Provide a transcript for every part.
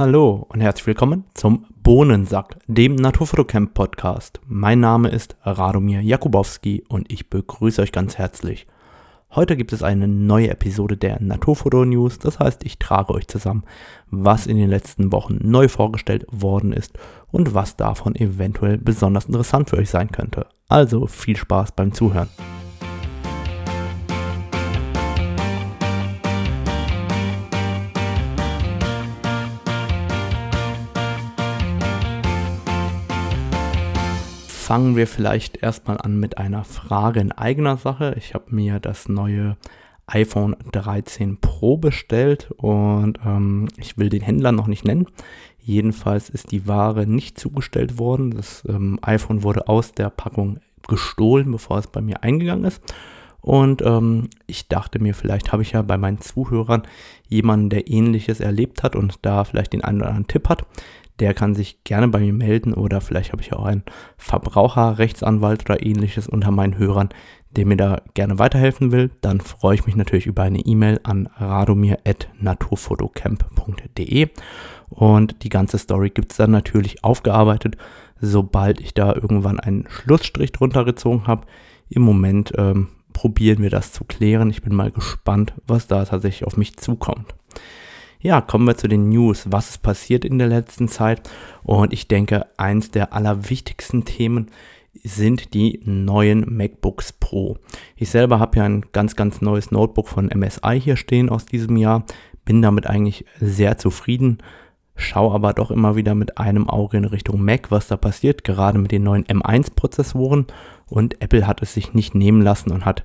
Hallo und herzlich willkommen zum Bohnensack, dem Naturfotocamp Podcast. Mein Name ist Radomir Jakubowski und ich begrüße euch ganz herzlich. Heute gibt es eine neue Episode der Naturfoto News, das heißt, ich trage euch zusammen, was in den letzten Wochen neu vorgestellt worden ist und was davon eventuell besonders interessant für euch sein könnte. Also viel Spaß beim Zuhören. Fangen wir vielleicht erstmal an mit einer Frage in eigener Sache. Ich habe mir das neue iPhone 13 Pro bestellt und ähm, ich will den Händler noch nicht nennen. Jedenfalls ist die Ware nicht zugestellt worden. Das ähm, iPhone wurde aus der Packung gestohlen, bevor es bei mir eingegangen ist. Und ähm, ich dachte mir, vielleicht habe ich ja bei meinen Zuhörern jemanden, der ähnliches erlebt hat und da vielleicht den einen oder anderen Tipp hat der kann sich gerne bei mir melden oder vielleicht habe ich auch einen Verbraucherrechtsanwalt oder ähnliches unter meinen Hörern, der mir da gerne weiterhelfen will, dann freue ich mich natürlich über eine E-Mail an radomir.naturfotocamp.de und die ganze Story gibt es dann natürlich aufgearbeitet, sobald ich da irgendwann einen Schlussstrich drunter gezogen habe. Im Moment ähm, probieren wir das zu klären. Ich bin mal gespannt, was da tatsächlich auf mich zukommt. Ja, kommen wir zu den News. Was ist passiert in der letzten Zeit? Und ich denke, eins der allerwichtigsten Themen sind die neuen MacBooks Pro. Ich selber habe ja ein ganz, ganz neues Notebook von MSI hier stehen aus diesem Jahr. Bin damit eigentlich sehr zufrieden. Schau aber doch immer wieder mit einem Auge in Richtung Mac, was da passiert, gerade mit den neuen M1-Prozessoren. Und Apple hat es sich nicht nehmen lassen und hat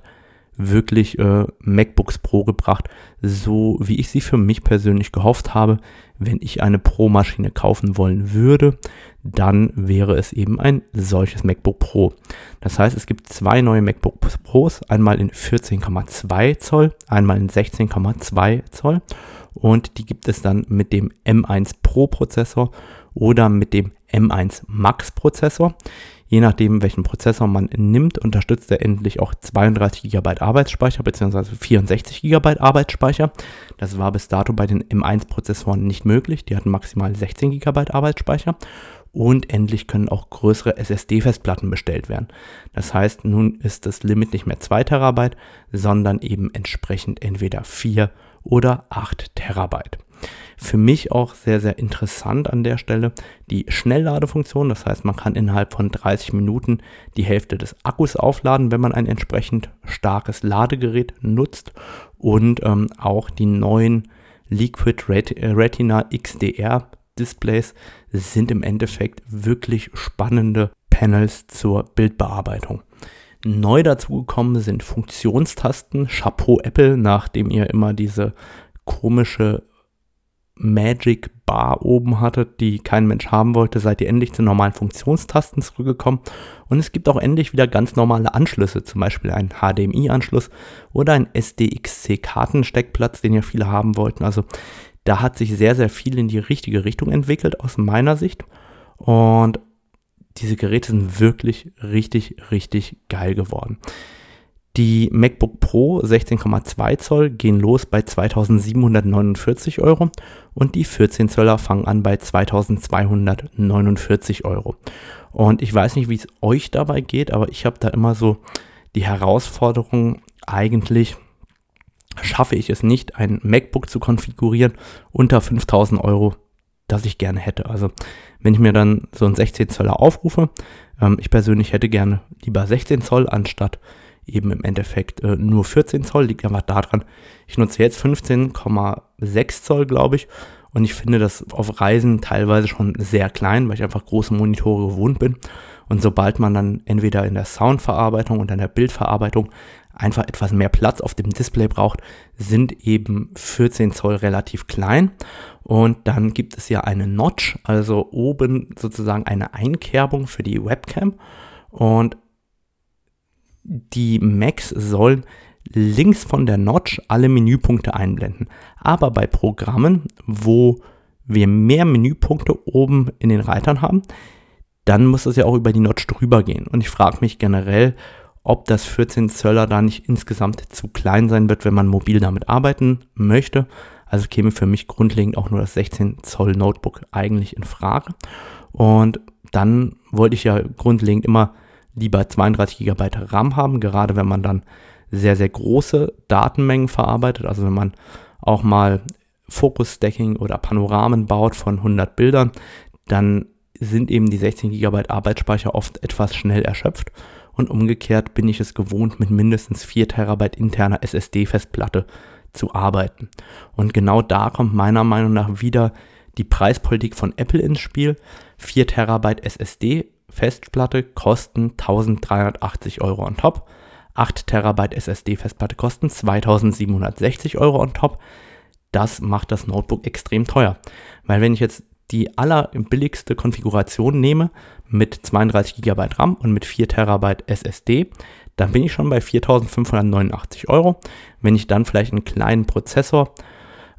wirklich äh, MacBooks Pro gebracht, so wie ich sie für mich persönlich gehofft habe. Wenn ich eine Pro-Maschine kaufen wollen würde, dann wäre es eben ein solches MacBook Pro. Das heißt, es gibt zwei neue MacBook Pros, einmal in 14,2 Zoll, einmal in 16,2 Zoll und die gibt es dann mit dem M1 Pro Prozessor oder mit dem M1 Max Prozessor. Je nachdem, welchen Prozessor man nimmt, unterstützt er endlich auch 32 GB Arbeitsspeicher bzw. 64 GB Arbeitsspeicher. Das war bis dato bei den M1-Prozessoren nicht möglich. Die hatten maximal 16 GB Arbeitsspeicher. Und endlich können auch größere SSD-Festplatten bestellt werden. Das heißt, nun ist das Limit nicht mehr 2 Terabyte, sondern eben entsprechend entweder 4 oder 8 Terabyte. Für mich auch sehr, sehr interessant an der Stelle die Schnellladefunktion. Das heißt, man kann innerhalb von 30 Minuten die Hälfte des Akkus aufladen, wenn man ein entsprechend starkes Ladegerät nutzt. Und ähm, auch die neuen Liquid Retina XDR Displays sind im Endeffekt wirklich spannende Panels zur Bildbearbeitung. Neu dazugekommen sind Funktionstasten. Chapeau Apple, nachdem ihr immer diese komische Magic Bar oben hattet, die kein Mensch haben wollte, seid ihr endlich zu normalen Funktionstasten zurückgekommen. Und es gibt auch endlich wieder ganz normale Anschlüsse, zum Beispiel einen HDMI-Anschluss oder einen SDXC-Kartensteckplatz, den ja viele haben wollten. Also da hat sich sehr, sehr viel in die richtige Richtung entwickelt aus meiner Sicht. Und diese Geräte sind wirklich richtig, richtig geil geworden. Die MacBook Pro 16,2 Zoll gehen los bei 2749 Euro und die 14 Zöller fangen an bei 2249 Euro. Und ich weiß nicht, wie es euch dabei geht, aber ich habe da immer so die Herausforderung, eigentlich schaffe ich es nicht, ein MacBook zu konfigurieren unter 5000 Euro, das ich gerne hätte. Also wenn ich mir dann so ein 16 Zöller aufrufe, ähm, ich persönlich hätte gerne lieber 16 Zoll anstatt eben im Endeffekt äh, nur 14 Zoll, liegt einfach daran, ich nutze jetzt 15,6 Zoll, glaube ich, und ich finde das auf Reisen teilweise schon sehr klein, weil ich einfach große Monitore gewohnt bin. Und sobald man dann entweder in der Soundverarbeitung und in der Bildverarbeitung einfach etwas mehr Platz auf dem Display braucht, sind eben 14 Zoll relativ klein. Und dann gibt es ja eine Notch, also oben sozusagen eine Einkerbung für die Webcam. Und die Macs sollen links von der Notch alle Menüpunkte einblenden. Aber bei Programmen, wo wir mehr Menüpunkte oben in den Reitern haben, dann muss das ja auch über die Notch drüber gehen. Und ich frage mich generell, ob das 14 Zöller da nicht insgesamt zu klein sein wird, wenn man mobil damit arbeiten möchte. Also käme für mich grundlegend auch nur das 16 Zoll Notebook eigentlich in Frage. Und dann wollte ich ja grundlegend immer lieber 32 GB RAM haben, gerade wenn man dann sehr, sehr große Datenmengen verarbeitet. Also wenn man auch mal Focus-Stacking oder Panoramen baut von 100 Bildern, dann sind eben die 16 GB Arbeitsspeicher oft etwas schnell erschöpft. Und umgekehrt bin ich es gewohnt, mit mindestens 4 Terabyte interner SSD-Festplatte zu arbeiten. Und genau da kommt meiner Meinung nach wieder die Preispolitik von Apple ins Spiel. 4 Terabyte SSD Festplatte kosten 1380 Euro on top. 8 Terabyte SSD Festplatte kosten 2760 Euro on top. Das macht das Notebook extrem teuer. Weil wenn ich jetzt die allerbilligste Konfiguration nehme mit 32 GB RAM und mit 4 Terabyte SSD, dann bin ich schon bei 4.589 Euro. Wenn ich dann vielleicht einen kleinen Prozessor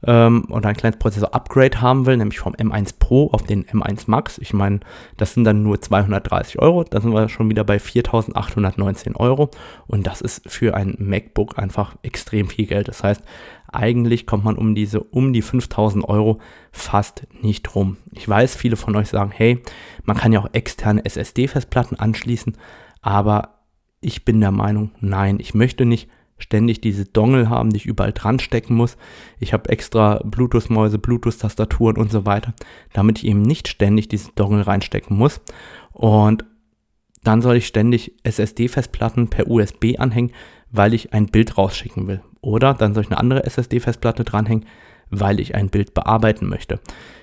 ähm, oder ein kleines Prozessor-Upgrade haben will, nämlich vom M1 Pro auf den M1 Max, ich meine, das sind dann nur 230 Euro, da sind wir schon wieder bei 4.819 Euro und das ist für ein MacBook einfach extrem viel Geld. Das heißt, eigentlich kommt man um diese um die 5000 Euro fast nicht rum. Ich weiß, viele von euch sagen, hey, man kann ja auch externe SSD-Festplatten anschließen, aber ich bin der Meinung, nein, ich möchte nicht ständig diese Dongle haben, die ich überall dran stecken muss. Ich habe extra Bluetooth-Mäuse, Bluetooth-Tastaturen und so weiter, damit ich eben nicht ständig diese Dongle reinstecken muss. Und dann soll ich ständig SSD-Festplatten per USB anhängen, weil ich ein Bild rausschicken will. Oder dann soll ich eine andere SSD-Festplatte dranhängen, weil ich ein Bild bearbeiten möchte.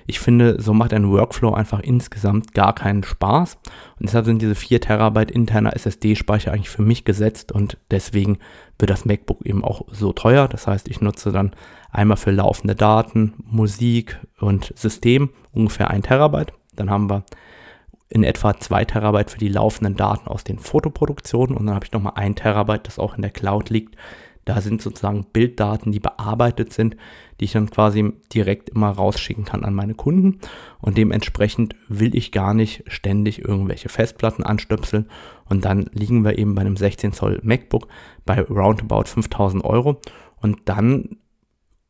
Ich finde, so macht ein Workflow einfach insgesamt gar keinen Spaß. Und deshalb sind diese 4 Terabyte interner SSD-Speicher eigentlich für mich gesetzt und deswegen wird das MacBook eben auch so teuer. Das heißt, ich nutze dann einmal für laufende Daten, Musik und System ungefähr 1 Terabyte. Dann haben wir in etwa 2 Terabyte für die laufenden Daten aus den Fotoproduktionen und dann habe ich nochmal 1 Terabyte, das auch in der Cloud liegt, da sind sozusagen Bilddaten, die bearbeitet sind, die ich dann quasi direkt immer rausschicken kann an meine Kunden. Und dementsprechend will ich gar nicht ständig irgendwelche Festplatten anstöpseln. Und dann liegen wir eben bei einem 16 Zoll MacBook bei roundabout 5000 Euro. Und dann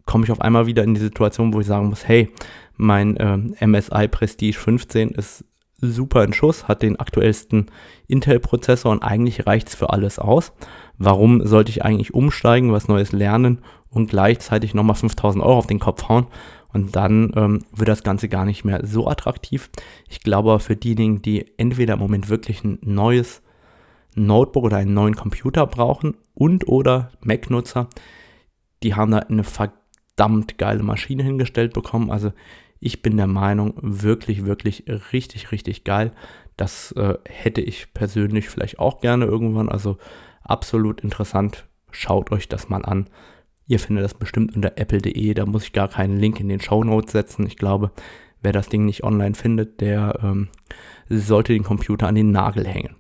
komme ich auf einmal wieder in die Situation, wo ich sagen muss, hey, mein äh, MSI Prestige 15 ist super in Schuss, hat den aktuellsten Intel-Prozessor und eigentlich reicht es für alles aus. Warum sollte ich eigentlich umsteigen, was Neues lernen und gleichzeitig nochmal 5000 Euro auf den Kopf hauen? Und dann ähm, wird das Ganze gar nicht mehr so attraktiv. Ich glaube, für diejenigen, die entweder im Moment wirklich ein neues Notebook oder einen neuen Computer brauchen und oder Mac-Nutzer, die haben da eine verdammt geile Maschine hingestellt bekommen. Also ich bin der Meinung, wirklich, wirklich richtig, richtig geil. Das äh, hätte ich persönlich vielleicht auch gerne irgendwann. Also absolut interessant. Schaut euch das mal an. Ihr findet das bestimmt unter apple.de. Da muss ich gar keinen Link in den Show Notes setzen. Ich glaube, wer das Ding nicht online findet, der ähm, sollte den Computer an den Nagel hängen.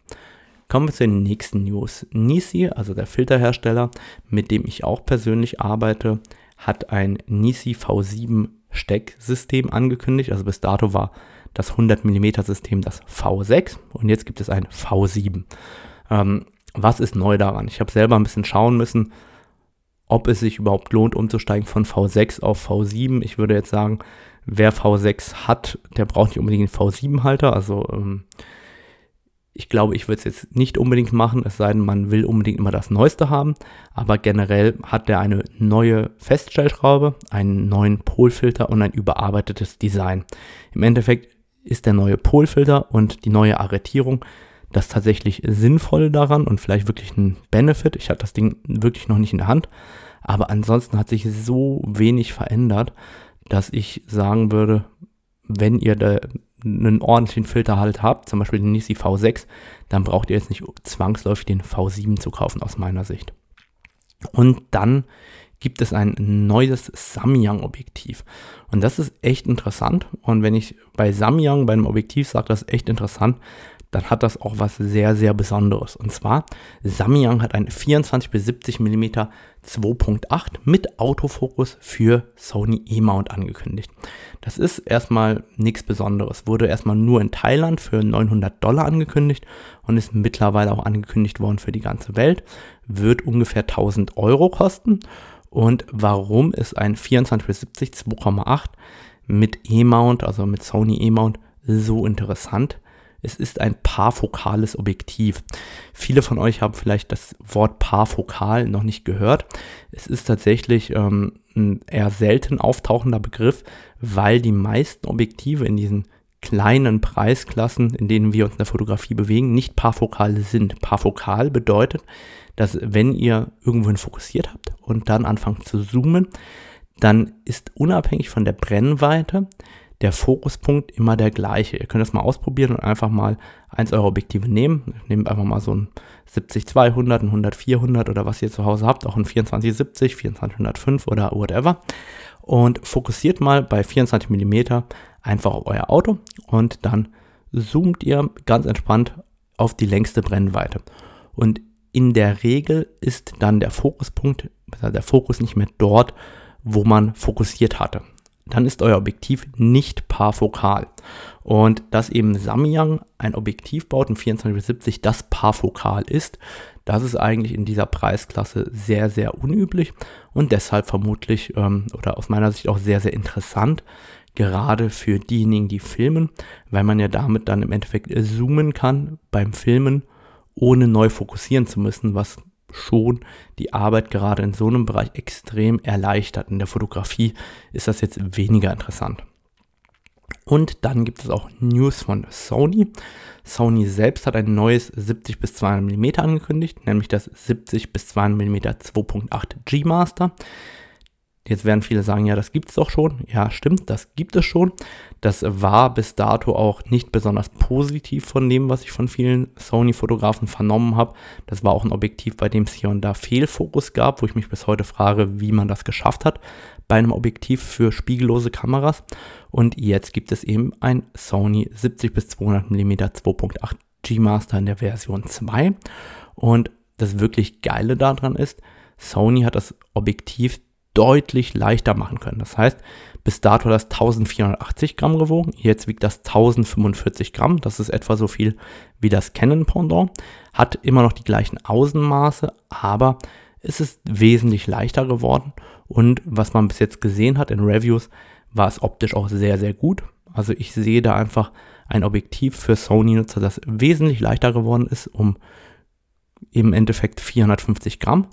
Kommen wir zu den nächsten News. Nisi, also der Filterhersteller, mit dem ich auch persönlich arbeite, hat ein Nisi V7 Stecksystem angekündigt. Also bis dato war das 100 mm System das V6 und jetzt gibt es ein V7. Ähm, was ist neu daran? Ich habe selber ein bisschen schauen müssen, ob es sich überhaupt lohnt, umzusteigen von V6 auf V7. Ich würde jetzt sagen, wer V6 hat, der braucht nicht unbedingt einen V7-Halter. Also ähm, ich glaube, ich würde es jetzt nicht unbedingt machen, es sei denn, man will unbedingt immer das Neueste haben. Aber generell hat der eine neue Feststellschraube, einen neuen Polfilter und ein überarbeitetes Design. Im Endeffekt ist der neue Polfilter und die neue Arretierung das tatsächlich Sinnvolle daran und vielleicht wirklich ein Benefit. Ich hatte das Ding wirklich noch nicht in der Hand. Aber ansonsten hat sich so wenig verändert, dass ich sagen würde, wenn ihr da einen ordentlichen Filter halt habt, zum Beispiel den Nisi V6, dann braucht ihr jetzt nicht zwangsläufig den V7 zu kaufen aus meiner Sicht. Und dann gibt es ein neues Samyang-Objektiv. Und das ist echt interessant. Und wenn ich bei Samyang, bei einem Objektiv sage, das ist echt interessant, dann hat das auch was sehr, sehr Besonderes. Und zwar, Samyang hat ein 24 bis 70 mm 2.8 mit Autofokus für Sony E-Mount angekündigt. Das ist erstmal nichts Besonderes. Wurde erstmal nur in Thailand für 900 Dollar angekündigt und ist mittlerweile auch angekündigt worden für die ganze Welt. Wird ungefähr 1000 Euro kosten Und warum ist ein 24-70 2,8 mit E-Mount, also mit Sony E-Mount, so interessant? Es ist ein parfokales Objektiv. Viele von euch haben vielleicht das Wort parfokal noch nicht gehört. Es ist tatsächlich ähm, ein eher selten auftauchender Begriff, weil die meisten Objektive in diesen kleinen Preisklassen, in denen wir uns in der Fotografie bewegen, nicht parfokal sind. Parfokal bedeutet, dass wenn ihr irgendwohin fokussiert habt und dann anfangt zu zoomen, dann ist unabhängig von der Brennweite der Fokuspunkt immer der gleiche. Ihr könnt das mal ausprobieren und einfach mal eins eurer Objektive nehmen. Nehmt einfach mal so ein 70-200, ein 100-400 oder was ihr zu Hause habt, auch ein 24-70, 24-105 oder whatever. Und fokussiert mal bei 24 mm einfach auf euer Auto und dann zoomt ihr ganz entspannt auf die längste Brennweite. Und in der Regel ist dann der Fokuspunkt, der Fokus nicht mehr dort, wo man fokussiert hatte dann ist euer Objektiv nicht parfokal. Und dass eben Samyang ein Objektiv baut, ein 24-70, das parfokal ist, das ist eigentlich in dieser Preisklasse sehr, sehr unüblich und deshalb vermutlich ähm, oder aus meiner Sicht auch sehr, sehr interessant, gerade für diejenigen, die filmen, weil man ja damit dann im Endeffekt zoomen kann beim Filmen, ohne neu fokussieren zu müssen, was schon die Arbeit gerade in so einem Bereich extrem erleichtert. In der Fotografie ist das jetzt weniger interessant. Und dann gibt es auch News von Sony. Sony selbst hat ein neues 70 bis 200 mm angekündigt, nämlich das 70 bis 200 mm 2.8 G Master. Jetzt werden viele sagen, ja, das gibt es doch schon. Ja, stimmt, das gibt es schon. Das war bis dato auch nicht besonders positiv von dem, was ich von vielen Sony-Fotografen vernommen habe. Das war auch ein Objektiv, bei dem es hier und da Fehlfokus gab, wo ich mich bis heute frage, wie man das geschafft hat bei einem Objektiv für spiegellose Kameras. Und jetzt gibt es eben ein Sony 70 bis 200 mm 2.8 G Master in der Version 2. Und das wirklich Geile daran ist, Sony hat das Objektiv deutlich leichter machen können. Das heißt, bis dato hat das 1480 Gramm gewogen, jetzt wiegt das 1045 Gramm, das ist etwa so viel wie das Canon Pendant, hat immer noch die gleichen Außenmaße, aber es ist wesentlich leichter geworden und was man bis jetzt gesehen hat in Reviews, war es optisch auch sehr, sehr gut. Also ich sehe da einfach ein Objektiv für Sony-Nutzer, das wesentlich leichter geworden ist, um im Endeffekt 450 Gramm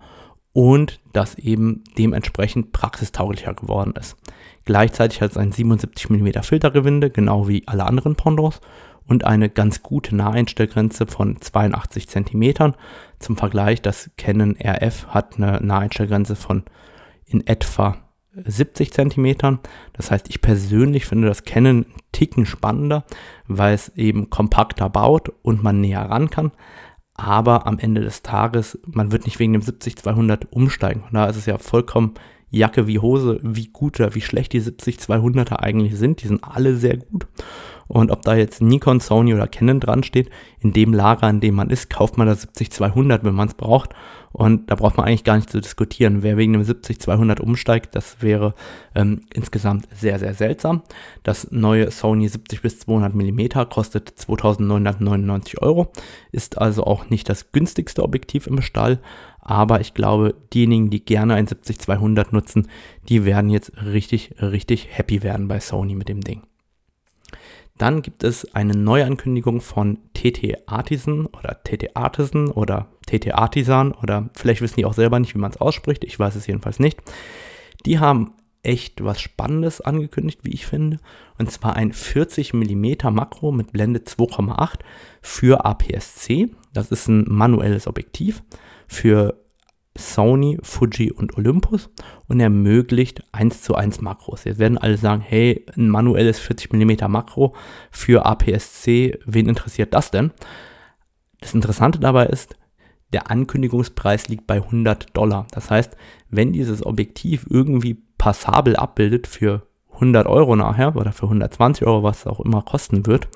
und das eben dementsprechend praxistauglicher geworden ist. Gleichzeitig hat es ein 77 mm Filtergewinde, genau wie alle anderen Pendants und eine ganz gute Naheinstellgrenze von 82 cm. Zum Vergleich, das Canon RF hat eine Naheinstellgrenze von in etwa 70 cm. Das heißt, ich persönlich finde das Canon einen Ticken spannender, weil es eben kompakter baut und man näher ran kann aber am Ende des Tages, man wird nicht wegen dem 70-200 umsteigen. da ist es ja vollkommen Jacke wie Hose, wie gut oder wie schlecht die 70-200er eigentlich sind. Die sind alle sehr gut. Und ob da jetzt Nikon, Sony oder Canon dran steht, in dem Lager, in dem man ist, kauft man das 70-200, wenn man es braucht. Und da braucht man eigentlich gar nicht zu diskutieren. Wer wegen dem 70-200 umsteigt, das wäre ähm, insgesamt sehr, sehr seltsam. Das neue Sony 70 bis 200 mm kostet 2999 Euro, ist also auch nicht das günstigste Objektiv im Stall. Aber ich glaube, diejenigen, die gerne ein 70-200 nutzen, die werden jetzt richtig, richtig happy werden bei Sony mit dem Ding. Dann gibt es eine Neuankündigung von TT Artisan oder TT Artisan oder TT Artisan oder vielleicht wissen die auch selber nicht, wie man es ausspricht. Ich weiß es jedenfalls nicht. Die haben echt was Spannendes angekündigt, wie ich finde. Und zwar ein 40 mm Makro mit Blende 2,8 für APS-C. Das ist ein manuelles Objektiv für Sony, Fuji und Olympus und ermöglicht 1 zu 1 Makros. Jetzt werden alle sagen, hey, ein manuelles 40 mm Makro für APS-C, wen interessiert das denn? Das Interessante dabei ist, der Ankündigungspreis liegt bei 100 Dollar. Das heißt, wenn dieses Objektiv irgendwie passabel abbildet für 100 Euro nachher oder für 120 Euro, was es auch immer kosten wird,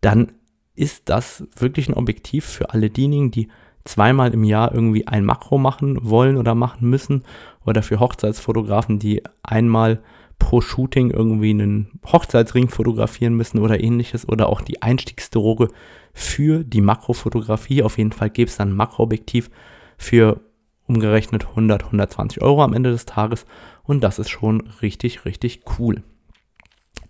dann ist das wirklich ein Objektiv für alle diejenigen, die zweimal im Jahr irgendwie ein Makro machen wollen oder machen müssen oder für Hochzeitsfotografen, die einmal pro Shooting irgendwie einen Hochzeitsring fotografieren müssen oder ähnliches oder auch die Einstiegsdroge für die Makrofotografie. Auf jeden Fall gibt es dann ein Makroobjektiv für umgerechnet 100, 120 Euro am Ende des Tages und das ist schon richtig, richtig cool.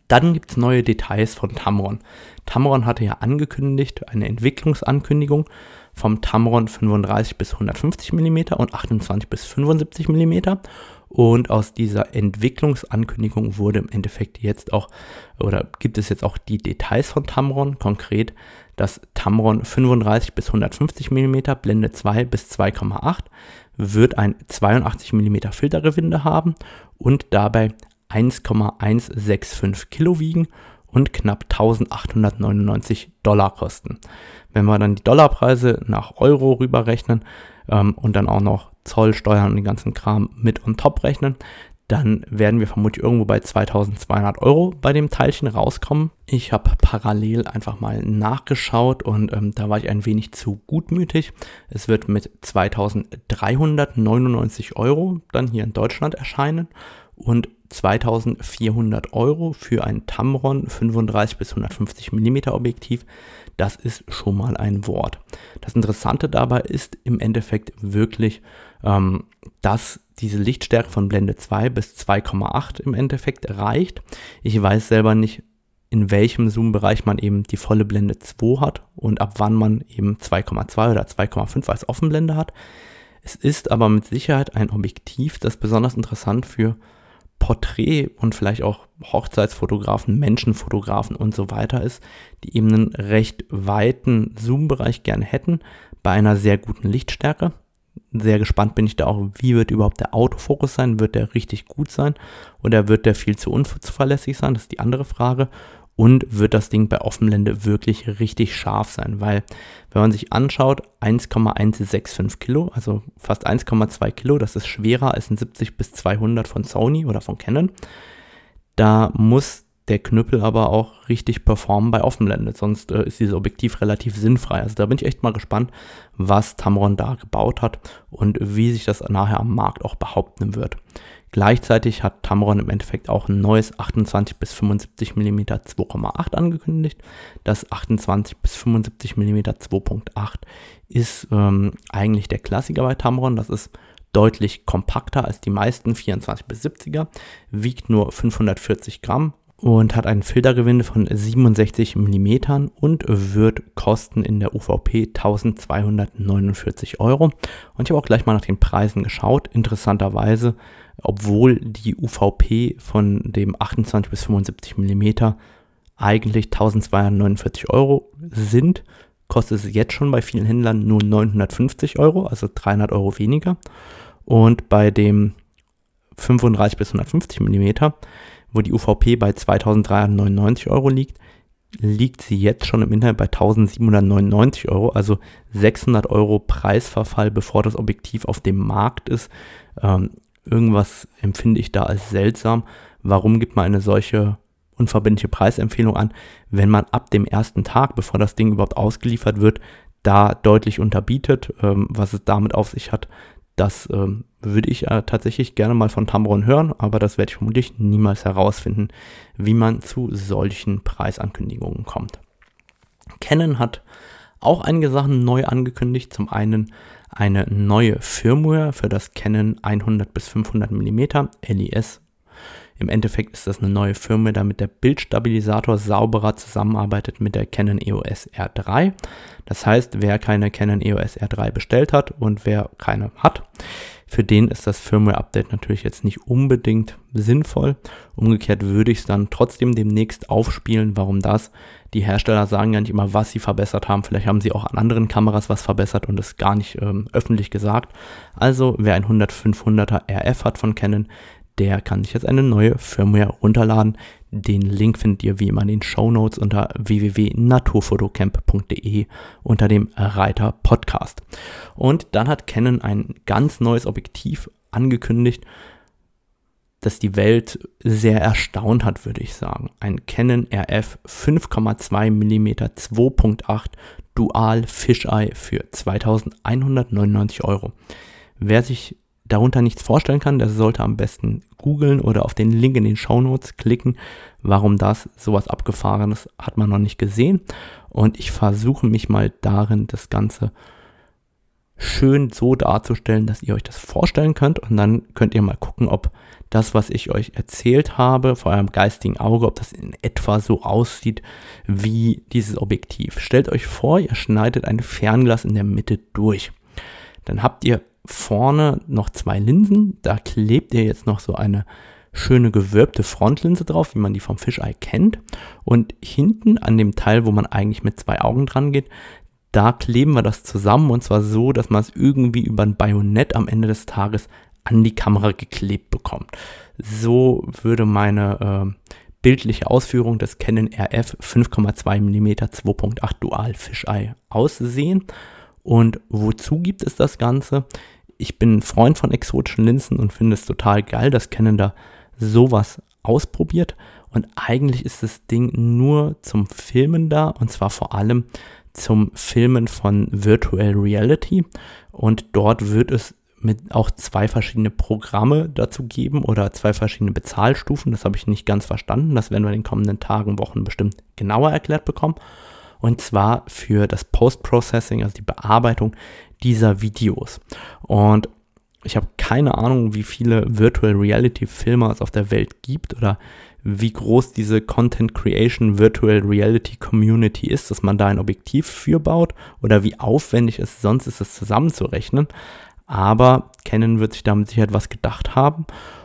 Dann gibt es neue Details von Tamron. Tamron hatte ja angekündigt, eine Entwicklungsankündigung vom Tamron 35 bis 150 mm und 28 bis 75 mm. Und aus dieser Entwicklungsankündigung wurde im Endeffekt jetzt auch, oder gibt es jetzt auch die Details von Tamron, konkret das Tamron 35 bis 150 mm, Blende 2 bis 2,8, wird ein 82 mm Filtergewinde haben und dabei 1,165 Kilo wiegen und knapp 1899 Dollar kosten. Wenn wir dann die Dollarpreise nach Euro rüberrechnen ähm, und dann auch noch Zoll, Steuern und den ganzen Kram mit on top rechnen, dann werden wir vermutlich irgendwo bei 2200 Euro bei dem Teilchen rauskommen. Ich habe parallel einfach mal nachgeschaut und ähm, da war ich ein wenig zu gutmütig. Es wird mit 2399 Euro dann hier in Deutschland erscheinen und 2400 Euro für ein Tamron 35 bis 150 mm Objektiv. Das ist schon mal ein Wort. Das Interessante dabei ist im Endeffekt wirklich, ähm, dass diese Lichtstärke von Blende 2 bis 2,8 im Endeffekt reicht. Ich weiß selber nicht, in welchem Zoom-Bereich man eben die volle Blende 2 hat und ab wann man eben 2,2 oder 2,5 als Offenblende hat. Es ist aber mit Sicherheit ein Objektiv, das besonders interessant für Porträt und vielleicht auch Hochzeitsfotografen, Menschenfotografen und so weiter ist, die eben einen recht weiten Zoom-Bereich gerne hätten, bei einer sehr guten Lichtstärke. Sehr gespannt bin ich da auch, wie wird überhaupt der Autofokus sein? Wird der richtig gut sein oder wird der viel zu unzuverlässig sein? Das ist die andere Frage und wird das Ding bei Offenblende wirklich richtig scharf sein, weil wenn man sich anschaut, 1,165 Kilo, also fast 1,2 Kilo, das ist schwerer als ein 70 bis 200 von Sony oder von Canon. Da muss der Knüppel aber auch richtig performen bei Offenblende, sonst äh, ist dieses Objektiv relativ sinnfrei. Also da bin ich echt mal gespannt, was Tamron da gebaut hat und wie sich das nachher am Markt auch behaupten wird. Gleichzeitig hat Tamron im Endeffekt auch ein neues 28 bis 75 mm 2,8 angekündigt. Das 28 bis 75 mm 2.8 ist ähm, eigentlich der Klassiker bei Tamron. Das ist deutlich kompakter als die meisten 24 bis 70er, wiegt nur 540 Gramm und hat ein Filtergewinde von 67 mm und wird kosten in der UVP 1249 Euro. Und ich habe auch gleich mal nach den Preisen geschaut. Interessanterweise obwohl die UVP von dem 28 bis 75 mm eigentlich 1249 Euro sind, kostet es jetzt schon bei vielen Händlern nur 950 Euro, also 300 Euro weniger. Und bei dem 35 bis 150 mm, wo die UVP bei 2399 Euro liegt, liegt sie jetzt schon im Internet bei 1799 Euro, also 600 Euro Preisverfall, bevor das Objektiv auf dem Markt ist. Ähm, Irgendwas empfinde ich da als seltsam. Warum gibt man eine solche unverbindliche Preisempfehlung an, wenn man ab dem ersten Tag, bevor das Ding überhaupt ausgeliefert wird, da deutlich unterbietet, ähm, was es damit auf sich hat, das ähm, würde ich äh, tatsächlich gerne mal von Tamron hören, aber das werde ich vermutlich niemals herausfinden, wie man zu solchen Preisankündigungen kommt. Canon hat auch einige Sachen neu angekündigt. Zum einen eine neue Firmware für das Canon 100 bis 500 mm LIS. Im Endeffekt ist das eine neue Firmware, damit der Bildstabilisator sauberer zusammenarbeitet mit der Canon EOS R3. Das heißt, wer keine Canon EOS R3 bestellt hat und wer keine hat, für den ist das Firmware-Update natürlich jetzt nicht unbedingt sinnvoll. Umgekehrt würde ich es dann trotzdem demnächst aufspielen. Warum das? Die Hersteller sagen ja nicht immer, was sie verbessert haben. Vielleicht haben sie auch an anderen Kameras was verbessert und es gar nicht ähm, öffentlich gesagt. Also wer ein 100-500er RF hat von Canon, der kann sich jetzt eine neue Firmware runterladen. Den Link findet ihr wie immer in den Show Notes unter www.naturfotocamp.de unter dem Reiter Podcast. Und dann hat Canon ein ganz neues Objektiv angekündigt, das die Welt sehr erstaunt hat, würde ich sagen. Ein Canon RF 5,2 mm 2.8 Dual Fisheye für 2199 Euro. Wer sich darunter nichts vorstellen kann, der sollte am besten googeln oder auf den Link in den Show Notes klicken. Warum das sowas abgefahrenes hat man noch nicht gesehen. Und ich versuche mich mal darin, das Ganze schön so darzustellen, dass ihr euch das vorstellen könnt und dann könnt ihr mal gucken, ob das, was ich euch erzählt habe, vor eurem geistigen Auge, ob das in etwa so aussieht wie dieses Objektiv. Stellt euch vor, ihr schneidet ein Fernglas in der Mitte durch. Dann habt ihr vorne noch zwei Linsen, da klebt ihr jetzt noch so eine schöne gewölbte Frontlinse drauf, wie man die vom Fisheye kennt. Und hinten an dem Teil, wo man eigentlich mit zwei Augen dran geht, da kleben wir das zusammen und zwar so, dass man es irgendwie über ein Bajonett am Ende des Tages an die Kamera geklebt bekommt. So würde meine äh, bildliche Ausführung des Canon RF 5,2 mm 2.8 Dual Fisheye aussehen. Und wozu gibt es das Ganze? Ich bin Freund von exotischen Linsen und finde es total geil, dass Canon da sowas ausprobiert. Und eigentlich ist das Ding nur zum Filmen da und zwar vor allem zum Filmen von Virtual Reality. Und dort wird es mit auch zwei verschiedene Programme dazu geben oder zwei verschiedene Bezahlstufen. Das habe ich nicht ganz verstanden. Das werden wir in den kommenden Tagen, Wochen bestimmt genauer erklärt bekommen. Und zwar für das Post-Processing, also die Bearbeitung dieser Videos. Und ich habe keine Ahnung, wie viele Virtual Reality Filme es auf der Welt gibt oder wie groß diese Content Creation Virtual Reality Community ist, dass man da ein Objektiv für baut oder wie aufwendig es sonst ist, es zusammenzurechnen. Aber Canon wird sich damit sicher etwas gedacht haben.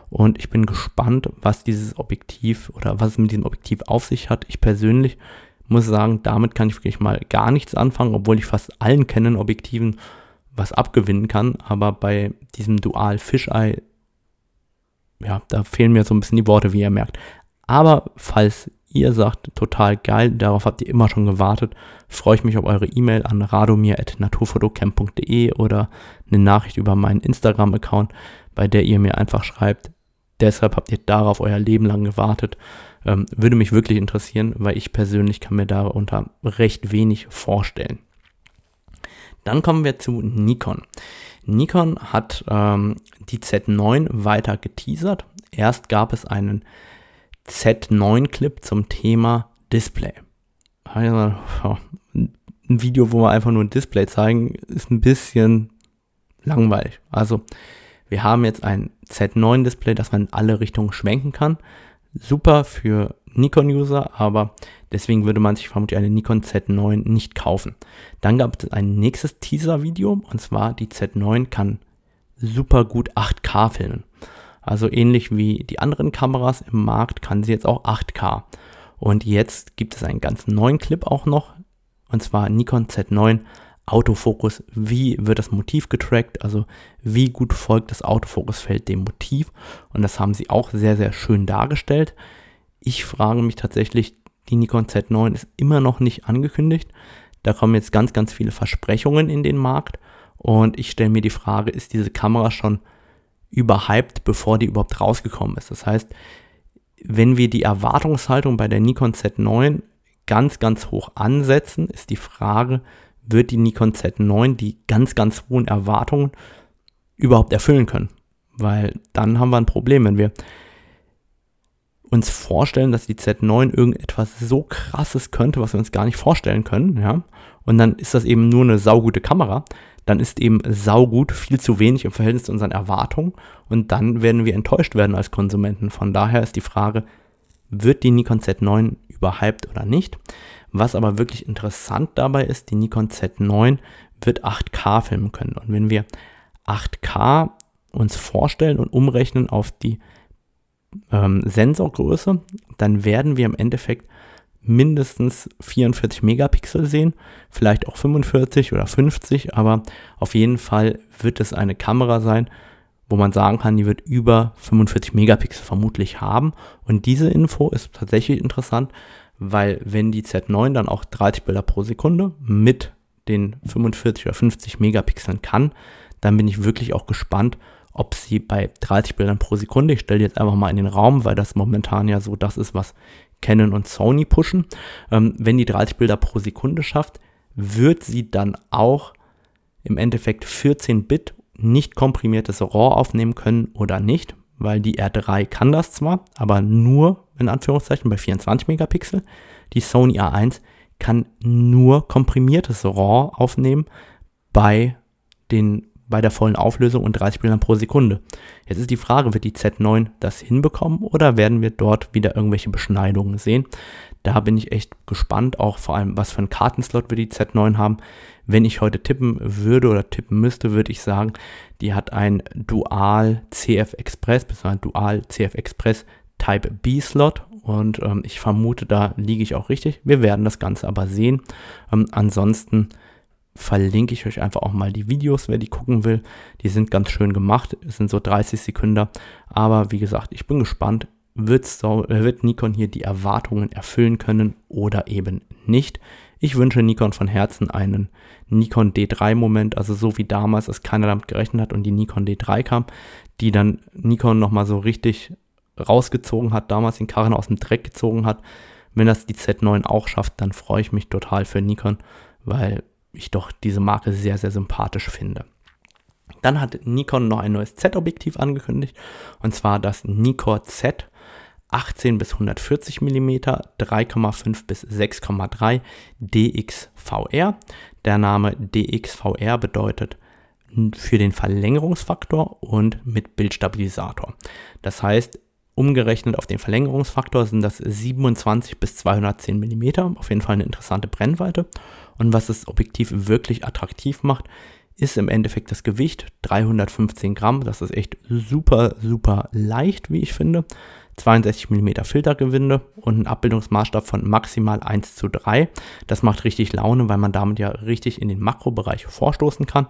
Und ich bin gespannt, was dieses Objektiv oder was es mit diesem Objektiv auf sich hat. Ich persönlich muss sagen, damit kann ich wirklich mal gar nichts anfangen, obwohl ich fast allen Canon-Objektiven was abgewinnen kann. Aber bei diesem Dual Fisheye, ja, da fehlen mir so ein bisschen die Worte, wie ihr merkt. Aber falls ihr sagt, total geil, darauf habt ihr immer schon gewartet, freue ich mich auf eure E-Mail an radomir.naturfotocamp.de oder eine Nachricht über meinen Instagram-Account, bei der ihr mir einfach schreibt, deshalb habt ihr darauf euer Leben lang gewartet. Ähm, würde mich wirklich interessieren, weil ich persönlich kann mir darunter recht wenig vorstellen. Dann kommen wir zu Nikon. Nikon hat ähm, die Z9 weiter geteasert. Erst gab es einen Z9-Clip zum Thema Display. Ein Video, wo wir einfach nur ein Display zeigen, ist ein bisschen langweilig. Also, wir haben jetzt ein Z9-Display, das man in alle Richtungen schwenken kann. Super für Nikon-User, aber deswegen würde man sich vermutlich eine Nikon Z9 nicht kaufen. Dann gab es ein nächstes Teaser-Video und zwar die Z9 kann super gut 8K filmen. Also ähnlich wie die anderen Kameras im Markt kann sie jetzt auch 8K. Und jetzt gibt es einen ganz neuen Clip auch noch, und zwar Nikon Z9 Autofokus. Wie wird das Motiv getrackt? Also wie gut folgt das Autofokusfeld dem Motiv? Und das haben sie auch sehr, sehr schön dargestellt. Ich frage mich tatsächlich, die Nikon Z9 ist immer noch nicht angekündigt. Da kommen jetzt ganz, ganz viele Versprechungen in den Markt. Und ich stelle mir die Frage, ist diese Kamera schon überhyped, bevor die überhaupt rausgekommen ist. Das heißt, wenn wir die Erwartungshaltung bei der Nikon Z9 ganz, ganz hoch ansetzen, ist die Frage, wird die Nikon Z9 die ganz, ganz hohen Erwartungen überhaupt erfüllen können? Weil dann haben wir ein Problem, wenn wir uns vorstellen, dass die Z9 irgendetwas so krasses könnte, was wir uns gar nicht vorstellen können, ja, und dann ist das eben nur eine saugute Kamera, dann ist eben saugut viel zu wenig im Verhältnis zu unseren Erwartungen und dann werden wir enttäuscht werden als Konsumenten. Von daher ist die Frage, wird die Nikon Z9 überhyped oder nicht? Was aber wirklich interessant dabei ist, die Nikon Z9 wird 8K filmen können. Und wenn wir 8K uns vorstellen und umrechnen auf die ähm, Sensorgröße, dann werden wir im Endeffekt mindestens 44 Megapixel sehen, vielleicht auch 45 oder 50, aber auf jeden Fall wird es eine Kamera sein, wo man sagen kann, die wird über 45 Megapixel vermutlich haben. Und diese Info ist tatsächlich interessant, weil wenn die Z9 dann auch 30 Bilder pro Sekunde mit den 45 oder 50 Megapixeln kann, dann bin ich wirklich auch gespannt, ob sie bei 30 Bildern pro Sekunde, ich stelle jetzt einfach mal in den Raum, weil das momentan ja so das ist, was Canon und Sony pushen. Ähm, wenn die 30 Bilder pro Sekunde schafft, wird sie dann auch im Endeffekt 14 Bit nicht komprimiertes RAW aufnehmen können oder nicht, weil die R3 kann das zwar, aber nur in Anführungszeichen bei 24 Megapixel. Die Sony A1 kann nur komprimiertes RAW aufnehmen bei den bei der vollen Auflösung und 30 Bildern pro Sekunde. Jetzt ist die Frage, wird die Z9 das hinbekommen oder werden wir dort wieder irgendwelche Beschneidungen sehen? Da bin ich echt gespannt, auch vor allem, was für einen Kartenslot wir die Z9 haben. Wenn ich heute tippen würde oder tippen müsste, würde ich sagen, die hat ein Dual CF Express, beziehungsweise Dual CF Express Type B Slot und ähm, ich vermute, da liege ich auch richtig. Wir werden das Ganze aber sehen. Ähm, ansonsten verlinke ich euch einfach auch mal die Videos, wer die gucken will. Die sind ganz schön gemacht, es sind so 30 Sekunden. Aber wie gesagt, ich bin gespannt, wird, so, äh, wird Nikon hier die Erwartungen erfüllen können oder eben nicht. Ich wünsche Nikon von Herzen einen Nikon D3-Moment, also so wie damals, als keiner damit gerechnet hat und die Nikon D3 kam, die dann Nikon nochmal so richtig rausgezogen hat, damals den Karren aus dem Dreck gezogen hat. Wenn das die Z9 auch schafft, dann freue ich mich total für Nikon, weil ich doch diese Marke sehr, sehr sympathisch finde. Dann hat Nikon noch ein neues Z-Objektiv angekündigt, und zwar das Nikon Z 18 bis 140 mm, 3,5 bis 6,3 DXVR. Der Name DXVR bedeutet für den Verlängerungsfaktor und mit Bildstabilisator. Das heißt, umgerechnet auf den Verlängerungsfaktor sind das 27 bis 210 mm, auf jeden Fall eine interessante Brennweite. Und was das Objektiv wirklich attraktiv macht, ist im Endeffekt das Gewicht, 315 Gramm. Das ist echt super, super leicht, wie ich finde. 62 mm Filtergewinde und ein Abbildungsmaßstab von maximal 1 zu 3. Das macht richtig Laune, weil man damit ja richtig in den Makrobereich vorstoßen kann.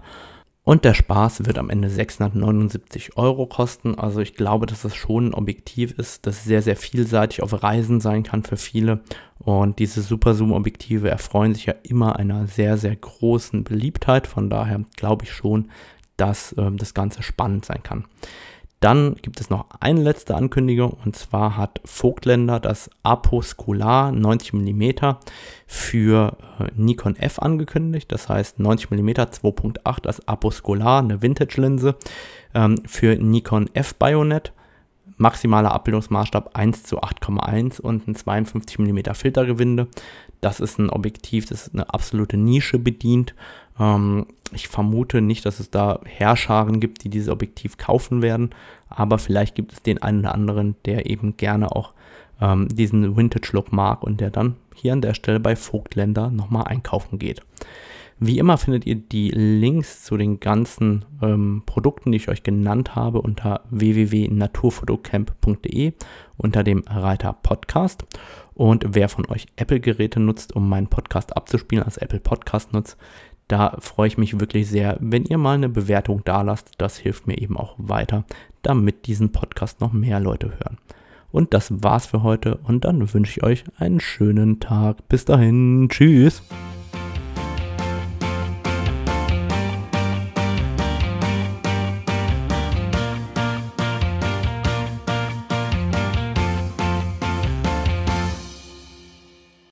Und der Spaß wird am Ende 679 Euro kosten. Also ich glaube, dass es schon ein Objektiv ist, das sehr, sehr vielseitig auf Reisen sein kann für viele. Und diese Super Zoom Objektive erfreuen sich ja immer einer sehr, sehr großen Beliebtheit. Von daher glaube ich schon, dass äh, das Ganze spannend sein kann. Dann gibt es noch eine letzte Ankündigung und zwar hat Vogtländer das Aposcular 90 mm für äh, Nikon F angekündigt. Das heißt 90 mm 2.8 das Aposcular, eine Vintage-Linse ähm, für Nikon F Bayonet. Maximaler Abbildungsmaßstab 1 zu 8,1 und ein 52 mm Filtergewinde. Das ist ein Objektiv, das eine absolute Nische bedient. Ähm, ich vermute nicht, dass es da Herrscharen gibt, die dieses Objektiv kaufen werden, aber vielleicht gibt es den einen oder anderen, der eben gerne auch ähm, diesen Vintage-Look mag und der dann hier an der Stelle bei Vogtländer nochmal einkaufen geht. Wie immer findet ihr die Links zu den ganzen ähm, Produkten, die ich euch genannt habe, unter www.naturfotocamp.de unter dem Reiter Podcast. Und wer von euch Apple-Geräte nutzt, um meinen Podcast abzuspielen, als Apple Podcast nutzt, da freue ich mich wirklich sehr, wenn ihr mal eine Bewertung da lasst. Das hilft mir eben auch weiter, damit diesen Podcast noch mehr Leute hören. Und das war's für heute und dann wünsche ich euch einen schönen Tag. Bis dahin, tschüss.